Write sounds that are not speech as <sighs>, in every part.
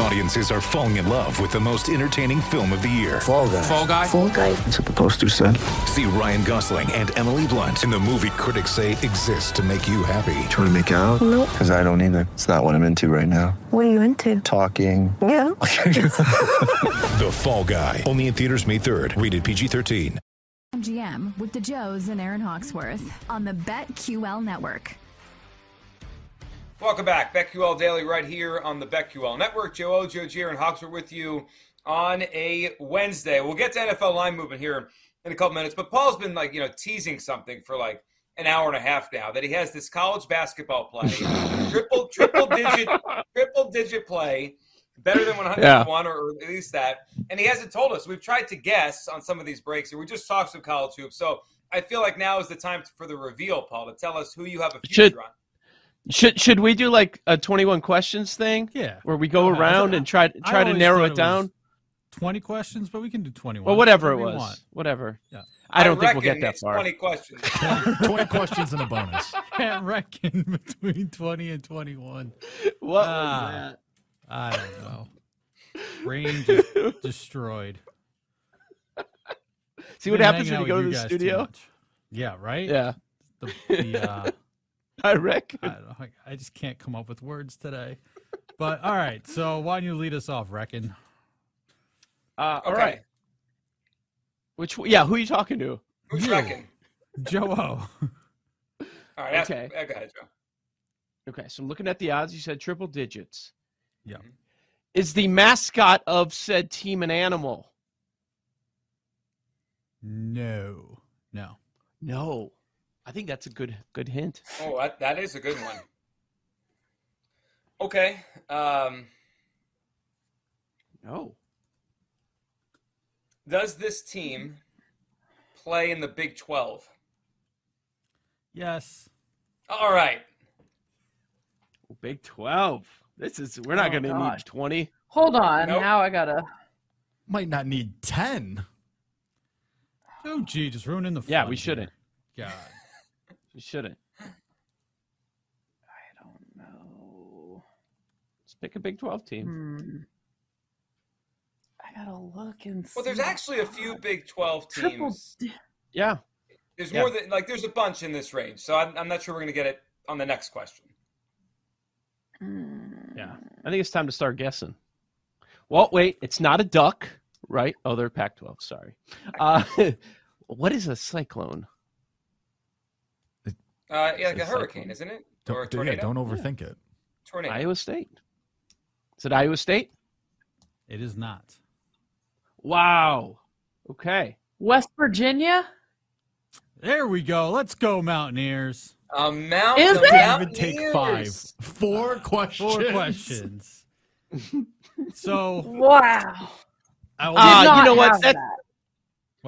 Audiences are falling in love with the most entertaining film of the year. Fall guy. Fall guy. Fall guy. That's what the poster said. See Ryan Gosling and Emily Blunt in the movie critics say exists to make you happy. Trying to make it out? Nope. Because I don't either. It's not what I'm into right now. What are you into? Talking. Yeah. <laughs> The Fall Guy. Only in theaters May 3rd. Rated PG-13. MGM with the Joes and Aaron Hawksworth on the BetQL network. Welcome back. BetQL Daily right here on the BetQL Network. Joe O, Joe Gier, and Hawks are with you on a Wednesday. We'll get to NFL line movement here in a couple minutes, but Paul's been like, you know, teasing something for like an hour and a half now that he has this college basketball play, <laughs> triple triple digit triple digit play, better than 101 or, or at least that. And he hasn't told us. We've tried to guess on some of these breaks, and we just talked some college hoops. So I feel like now is the time for the reveal, Paul, to tell us who you have a future Should- on. Should should we do like a 21 questions thing Yeah. where we go Okay. around and try try to narrow thought it was down? 20 questions, but we can do 21. Well, whatever it was, want. whatever. Yeah. I don't think we'll get that far. 20 questions. <laughs> 20 questions and a bonus. <laughs> I reckon between 20 and 21. What Ah. I don't know. Range is <laughs> destroyed. See what Been happens when you go to the studio? Yeah, right? Yeah, The, the, uh, <laughs> I reckon. I, don't know, I- I just can't come up with words today. But all right, so why don't you lead us off, Reckon? Uh, all Okay. right. Which yeah, who are you talking to? Who's You. reckon? Joe O. All right, ask, Okay. uh, go ahead, Joe. Okay, so I'm looking at the odds. You said triple digits. Yeah. Is the mascot of said team an animal? No. No. No. I think that's a good good hint. Oh, that, that is a good one. Okay. Um, No. does this team play in the Big 12? Yes. All right. Big 12. This is we're not Oh, going to need 20. Hold on. Nope. Now I gotta. Might not need 10. Oh, gee, just ruining the fun Yeah, we here. shouldn't. God. You shouldn't. I don't know. Let's pick a Big 12 team. Hmm. I gotta look and see. Well, there's actually a few Big 12 teams. D- Yeah. There's Yeah. more than, like, there's a bunch in this range. So I'm, I'm not sure we're going to get it on the next question. Hmm. Yeah. I think it's time to start guessing. Well, wait, it's not a duck, right? Oh, they're Pac 12. Sorry. <laughs> Uh, <laughs> what is a cyclone? Uh, yeah, like a a hurricane, cyclone. isn't it? Don't, or a yeah, don't overthink it. tornado. Iowa State. Is it Iowa State? It is not. Wow. Okay. West Virginia. There we go. Let's go, Mountaineers. A mount, Is the it? Can't even take five. Mountaineers. Four questions. Four questions. so, Wow. I will- Did Ah, you know what? That- that.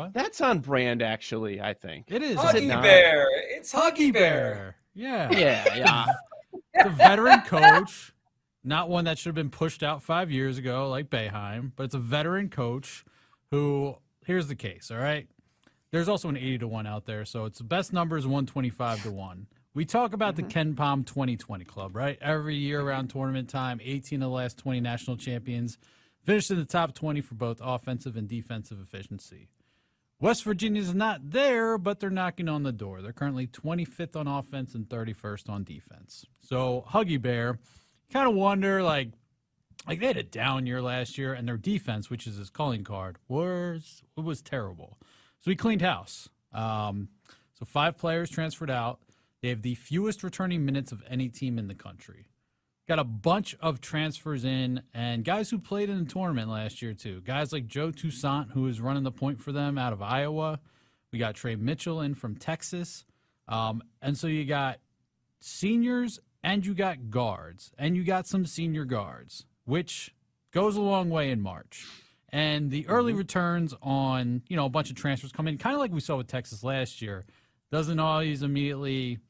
What? That's on brand, actually, I think. It is. Huggy not? Bear. It's Huggy Bear. Yeah. Yeah, yeah. <laughs> The veteran coach, not one that should have been pushed out five years ago like Boeheim, but it's a veteran coach who, here's the case, all right? There's also an 80 to 1 out there, so it's the best number is 125 to 1. We talk about the mm-hmm. KenPom 2020 club, right? Every year around tournament time, 18 of the last 20 national champions finished in the top 20 for both offensive and defensive efficiency. West Virginia's not there, but they're knocking on the door. They're currently 25th on offense and 31st on defense. So Huggy Bear, kind of wonder like, like they had a down year last year, and their defense, which is his calling card, was it was terrible. So he cleaned house. Um, so five players transferred out. They have the fewest returning minutes of any team in the country. Got a bunch of transfers in and guys who played in the tournament last year too. Guys like Joe Toussaint, who is running the point for them out of Iowa. We got Tre Mitchell in from Texas. Um, and so you got seniors and you got guards and you got some senior guards, which goes a long way in March. And the early returns on, you know, a bunch of transfers come in, kind of like we saw with Texas last year, doesn't always immediately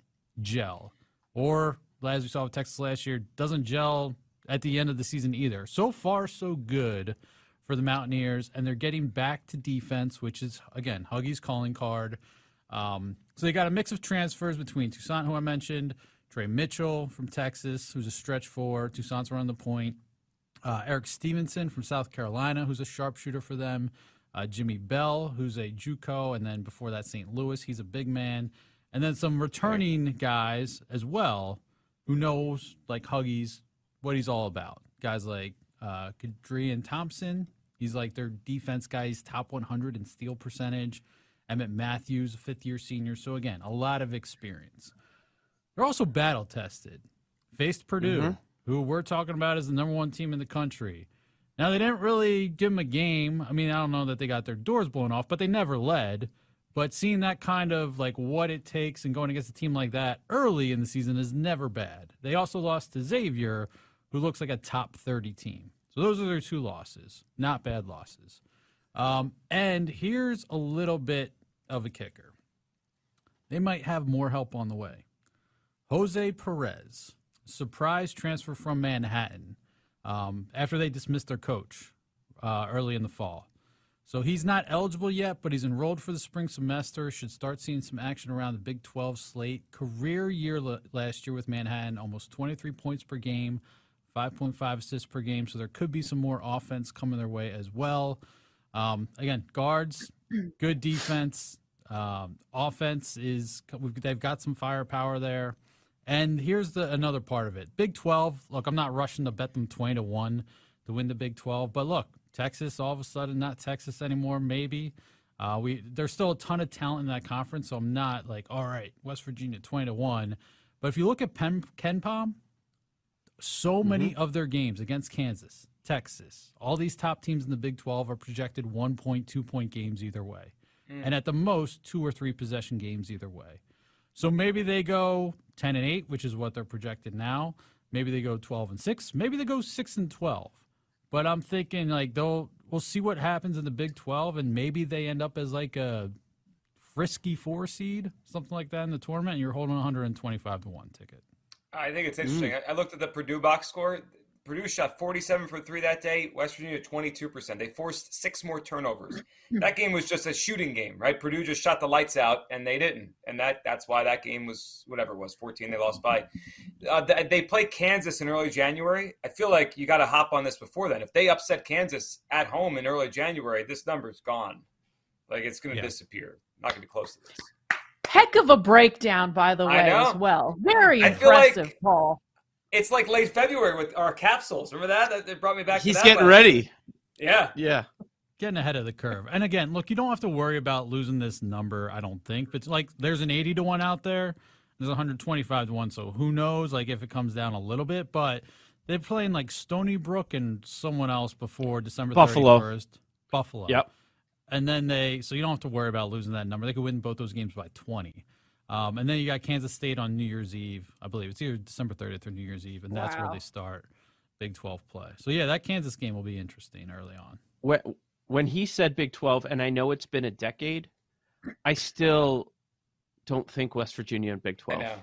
gel. Or, as we saw with Texas last year, doesn't gel at the end of the season either. So far, so good for the Mountaineers, and they're getting back to defense, which is again Huggy's calling card. Um, so they got a mix of transfers between Toussaint, who I mentioned, Tre Mitchell from Texas, who's a stretch four. Toussaint's around the point. Uh, Erik Stevenson from South Carolina, who's a sharpshooter for them. Uh, Jimmy Bell, who's a JUCO, and then before that, St. Louis. He's a big man, and then some returning guys as well, who knows like Huggies what he's all about. Guys like uh, Kedrian Thompson, he's like their defense guy. He's top 100 in steal percentage. Emmett Matthews, a fifth year senior. So again, a lot of experience. They're also battle tested. Faced Purdue, Mhm. who we're talking about as the number one team in the country. Now they didn't really give them a game. I mean, I don't know that they got their doors blown off, but they never led. But seeing that kind of like what it takes and going against a team like that early in the season is never bad. They also lost to Xavier, who looks like a top 30 team. So those are their two losses. Not bad losses. Um, and here's a little bit of a kicker. They might have more help on the way. Jose Perez, surprise transfer from Manhattan um, after they dismissed their coach uh, early in the fall. So he's not eligible yet, but he's enrolled for the spring semester. Should start seeing some action around the Big 12 slate. Career year l- last year with Manhattan, almost 23 points per game, 5.5 assists per game. So there could be some more offense coming their way as well. Um, again, guards, <clears throat> good defense. Um, offense is we've, they've got some firepower there. And here's the another part of it. Big 12. Look, I'm not rushing to bet them 20 to 1 to win the Big 12, but look, Texas all of a sudden not Texas anymore maybe. Uh, we there's still a ton of talent in that conference, so I'm not like, all right, West Virginia 20 to 1. But if you look at Pen, KenPom, so many of their games against Kansas, Texas, all these top teams in the Big 12 are projected one point, two point games either way. And at the most, two or three possession games either way. So maybe they go 10 and 8, which is what they're projected now. Maybe they go 12 and 6. Maybe they go 6 and 12. But I'm thinking like they'll we'll see what happens in the Big 12 and maybe they end up as like a frisky 4 seed, something like that in the tournament and you're holding a 125 to 1 ticket. I think it's interesting. Mm. I I looked at the Purdue box score. Purdue shot 47 for three that day. West Virginia 22%. They forced six more turnovers. that game was just a shooting game, right? Purdue just shot the lights out, and they didn't, and that that's why that game was whatever it was 14. They lost by. Uh, th- they play Kansas in early January. I feel like you got to hop on this before then. If they upset Kansas at home in early January, this number's gone. Like it's going to Yeah. disappear. Not going to be close to this. Heck of a breakdown, by the way, as well. Very I feel like- impressive, Paul. It's like late February with our capsules. Remember that? That, that brought me back. He's to that getting last- ready. Yeah. Yeah. Getting ahead of the curve. And again, look, you don't have to worry about losing this number, I don't think. But like there's an 80 to 1 out there. There's 125 to 1, so who knows like if it comes down a little bit, but they're playing like Stony Brook and someone else before December Buffalo. 31st. Buffalo. Yep. And then they, so you don't have to worry about losing that number. They could win both those games by 20. Um, and then you got Kansas State on New Year's Eve. I believe it's either December 30th or New Year's Eve, and that's where they start Big 12 play. So yeah, that Kansas game will be interesting early on. when when he said Big 12, and I know it's been a decade, I still don't think West Virginia and Big I 12. know.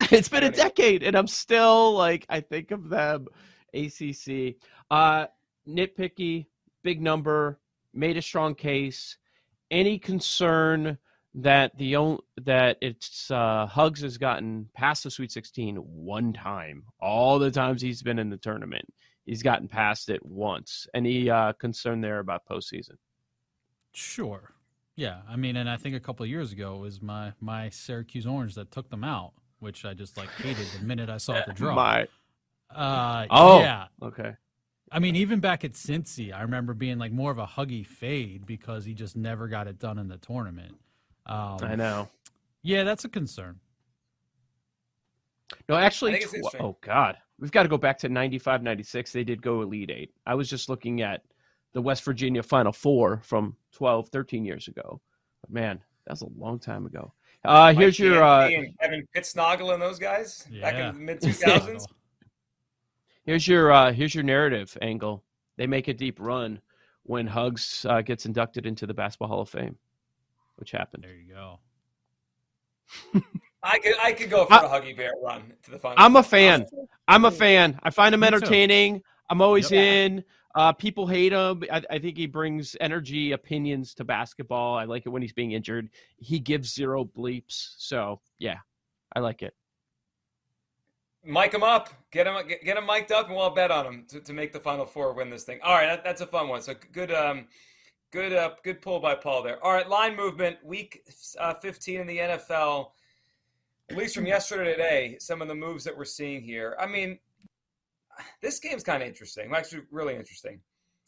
<laughs> it's been a decade, and I'm still like, I think of them ACC. Uh, nitpicky, big number, made a strong case. Any concern that the on- that it's uh, Hugs has gotten past the Sweet 16 one time? All the times he's been in the tournament, he's gotten past it once. Any uh, concern there about postseason? Sure. Yeah, I mean, and I think a couple of years ago it was my my Syracuse Orange that took them out, which I just like hated the minute I saw the <laughs> draw. My uh, Oh. yeah. okay. I mean, even back at Cincy, I remember being like more of a huggy fade because he just never got it done in the tournament. Um, I know. Yeah, that's a concern. No, actually, I think it's tw- oh god, we've got to go back to 95, 96. They did go Elite Eight. I was just looking at the West Virginia Final Four from 12, 13 years ago. But man, that was a long time ago. Uh, here's Mike your uh, Kevin Pittsnogle and those guys back in the mid <laughs> 2000s. here's your uh, here's your narrative angle. They make a deep run when Hugs uh, gets inducted into the Basketball Hall of Fame, which happened. There you go. I could I could go for I- a Huggy Bear run to the final. I'm a fan. I'm a fan. I find him entertaining. I'm always Yep. in. Uh, people hate him. I, I think he brings energy, opinions to basketball. I like it when he's being injured. He gives zero bleeps. So yeah, I like it. Mic him up. Get him get, get him mic'd up, and we'll bet on him to, to make the final four, win this thing. All right, that, that's a fun one. So good, um, good, uh, good pull by Paul there. All right, line movement, week uh, 15 in the NFL. At least from yesterday to today, some of the moves that we're seeing here. I mean, this game's kind of interesting. Actually, really interesting.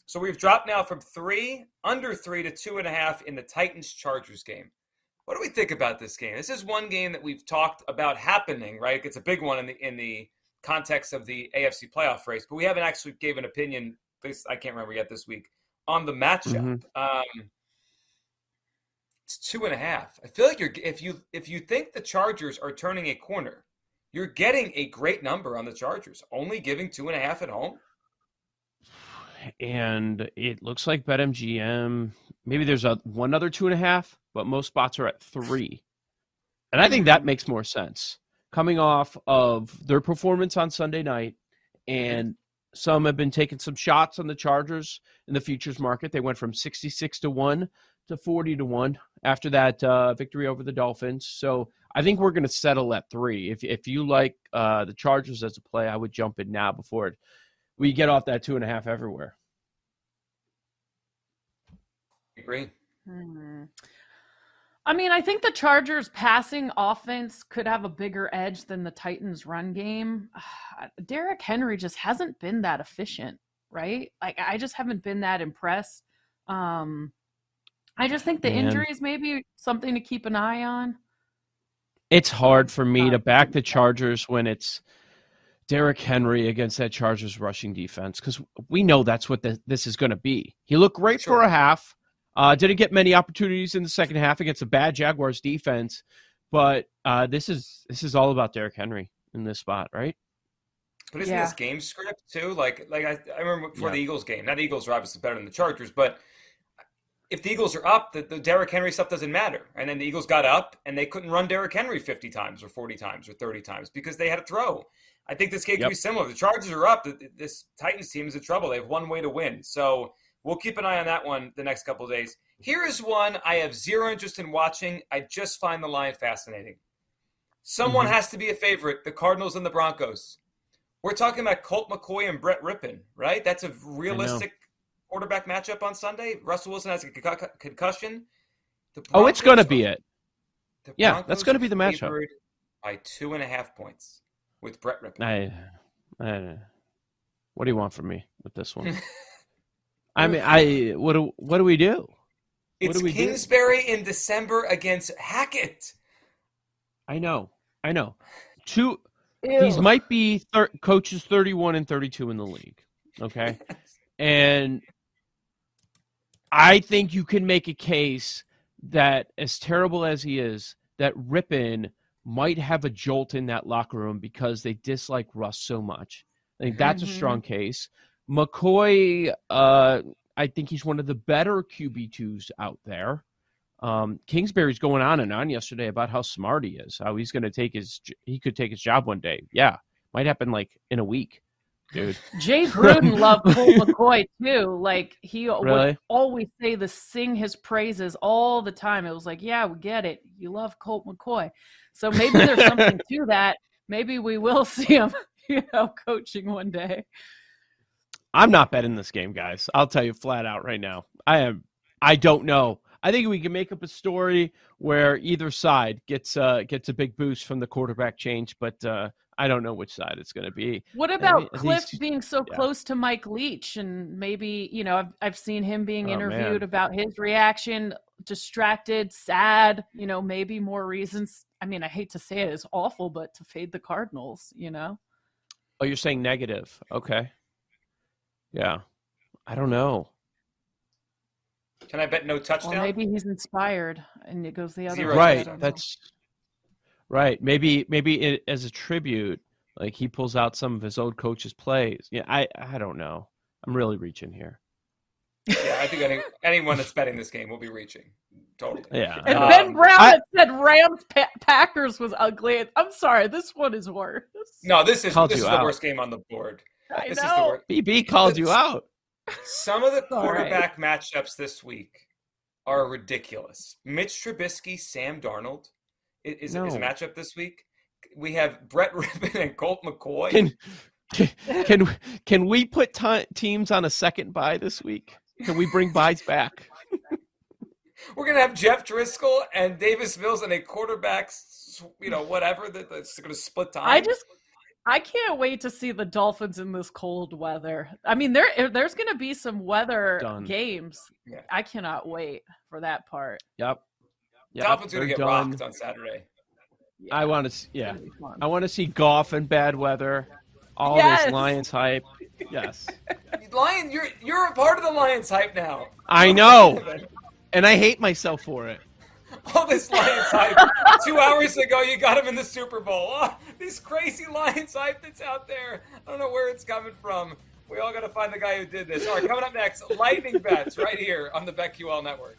So we've dropped now from three, under three, to two and a half in the Titans Chargers game. What do we think about this game? This is one game that we've talked about happening, right? It's a big one in the in the context of the AFC playoff race, but we haven't actually gave an opinion. This I can't remember yet this week on the matchup. Mm-hmm. Um, it's two and a half. I feel like you're if you if you think the Chargers are turning a corner, you're getting a great number on the Chargers, only giving two and a half at home. And it looks like BetMGM. Maybe there's a one other two and a half, but most spots are at three. And I think that makes more sense. Coming off of their performance on Sunday night, and some have been taking some shots on the Chargers in the futures market. They went from 66 to 1 to 40 to 1 after that uh, victory over the Dolphins. So I think we're going to settle at three. If if you like uh, the Chargers as a play, I would jump in now before it, we get off that two and a half everywhere. Agree. Hmm. I mean, I think the Chargers' passing offense could have a bigger edge than the Titans' run game. <sighs> Derrick Henry just hasn't been that efficient, right? Like I just haven't been that impressed. Um, I just think the Man. injuries maybe something to keep an eye on. It's hard for me to back the Chargers when it's Derrick Henry against that Chargers rushing defense because we know that's what the, this is going to be. He looked great sure. for a half. Uh, didn't get many opportunities in the second half against a bad Jaguars defense, but uh, this is this is all about Derrick Henry in this spot, right? But isn't yeah. this game script too? Like, like I, I remember before yeah. the Eagles game. That Eagles are obviously better than the Chargers, but if the Eagles are up, the, the Derrick Henry stuff doesn't matter. And then the Eagles got up and they couldn't run Derrick Henry 50 times or 40 times or 30 times because they had to throw. I think this game yep. could be similar. The Chargers are up. This Titans team is in trouble. They have one way to win. So we'll keep an eye on that one the next couple of days. Here is one I have zero interest in watching. I just find the line fascinating. Someone mm-hmm. has to be a favorite the Cardinals and the Broncos. We're talking about Colt McCoy and Brett Rypien, right? That's a realistic quarterback matchup on Sunday. Russell Wilson has a concussion. oh, it's going to be it. Yeah, that's going to be the matchup. By two and a half points with Brett Rypien. I, I, what do you want from me with this one? <laughs> I mean, I what do what do we do? It's do we Kingsbury do? in December against Hackett. I know, I know. Two, Ew. these might be thir- coaches thirty-one and thirty-two in the league. Okay, <laughs> and I think you can make a case that, as terrible as he is, that Rypien might have a jolt in that locker room because they dislike Russ so much. I think that's mm-hmm. a strong case. McCoy, uh, I think he's one of the better QB twos out there. Um, Kingsbury's going on and on yesterday about how smart he is, how he's going to take his he could take his job one day. Yeah, might happen like in a week dude. <laughs> Jay Gruden <laughs> loved Colt McCoy too. Like he really? would always say the sing his praises all the time. It was like, yeah, we get it. You love Colt McCoy. So maybe there's something <laughs> to that. Maybe we will see him, you know, coaching one day. I'm not betting this game, guys. I'll tell you flat out right now. I am I don't know. I think we can make up a story where either side gets uh, gets a big boost from the quarterback change, but uh, I don't know which side it's going to be. What about Cliff being so yeah. close to Mike Leach, and maybe you know I've I've seen him being oh, interviewed man. about his reaction, distracted, sad. You know, maybe more reasons. I mean, I hate to say it is awful, but to fade the Cardinals, you know. Oh, you're saying negative? Okay. Yeah, I don't know. Can I bet no touchdown? Well, maybe he's inspired, and it goes the other way. Right. That's Right. Maybe maybe it, as a tribute, like he pulls out some of his old coach's plays. Yeah, I I don't know. I'm really reaching here. Yeah, I think any, anyone that's betting this game will be reaching. Totally. Yeah. And um, Ben Brown I, said Rams pa- Packers was ugly. I'm sorry, this one is worse. No, this is this is the worst game on the board. I this know. BB called you out. Some of the All right. quarterback matchups this week are ridiculous. Mitch Trubisky, Sam Darnold i- is, is a matchup this week. We have Brett <laughs> Rypien and Colt McCoy. Can can can, can we put ti teams on a second bye this week? Can we bring byes back? <laughs> We're gonna have Jeff Driskel and Davis Mills and a quarterback, you know, whatever that's gonna split time. I just I can't wait to see the Dolphins in this cold weather. I mean, there there's going to be some weather Done. games. Yeah. I cannot wait for that part. Yep. Yep, Dolphins gonna get done. rocked on Saturday. I want to. Yeah, It's gonna be fun. I want to see Goff in bad weather. All Yes. this Lions hype. Yes, <laughs> Lion, you're you're a part of the Lions hype now. I know, <laughs> and I hate myself for it. <laughs> All this Lions hype. Two hours ago, you got him in the Super Bowl. <laughs> Oh, this crazy Lions hype that's out there. I don't know where it's coming from. We all got to find the guy who did this. All right, coming up next, lightning bets right here on the BetQL Network.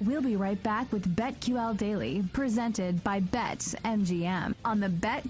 We'll be right back with BetQL Daily, presented by BetMGM on the Bet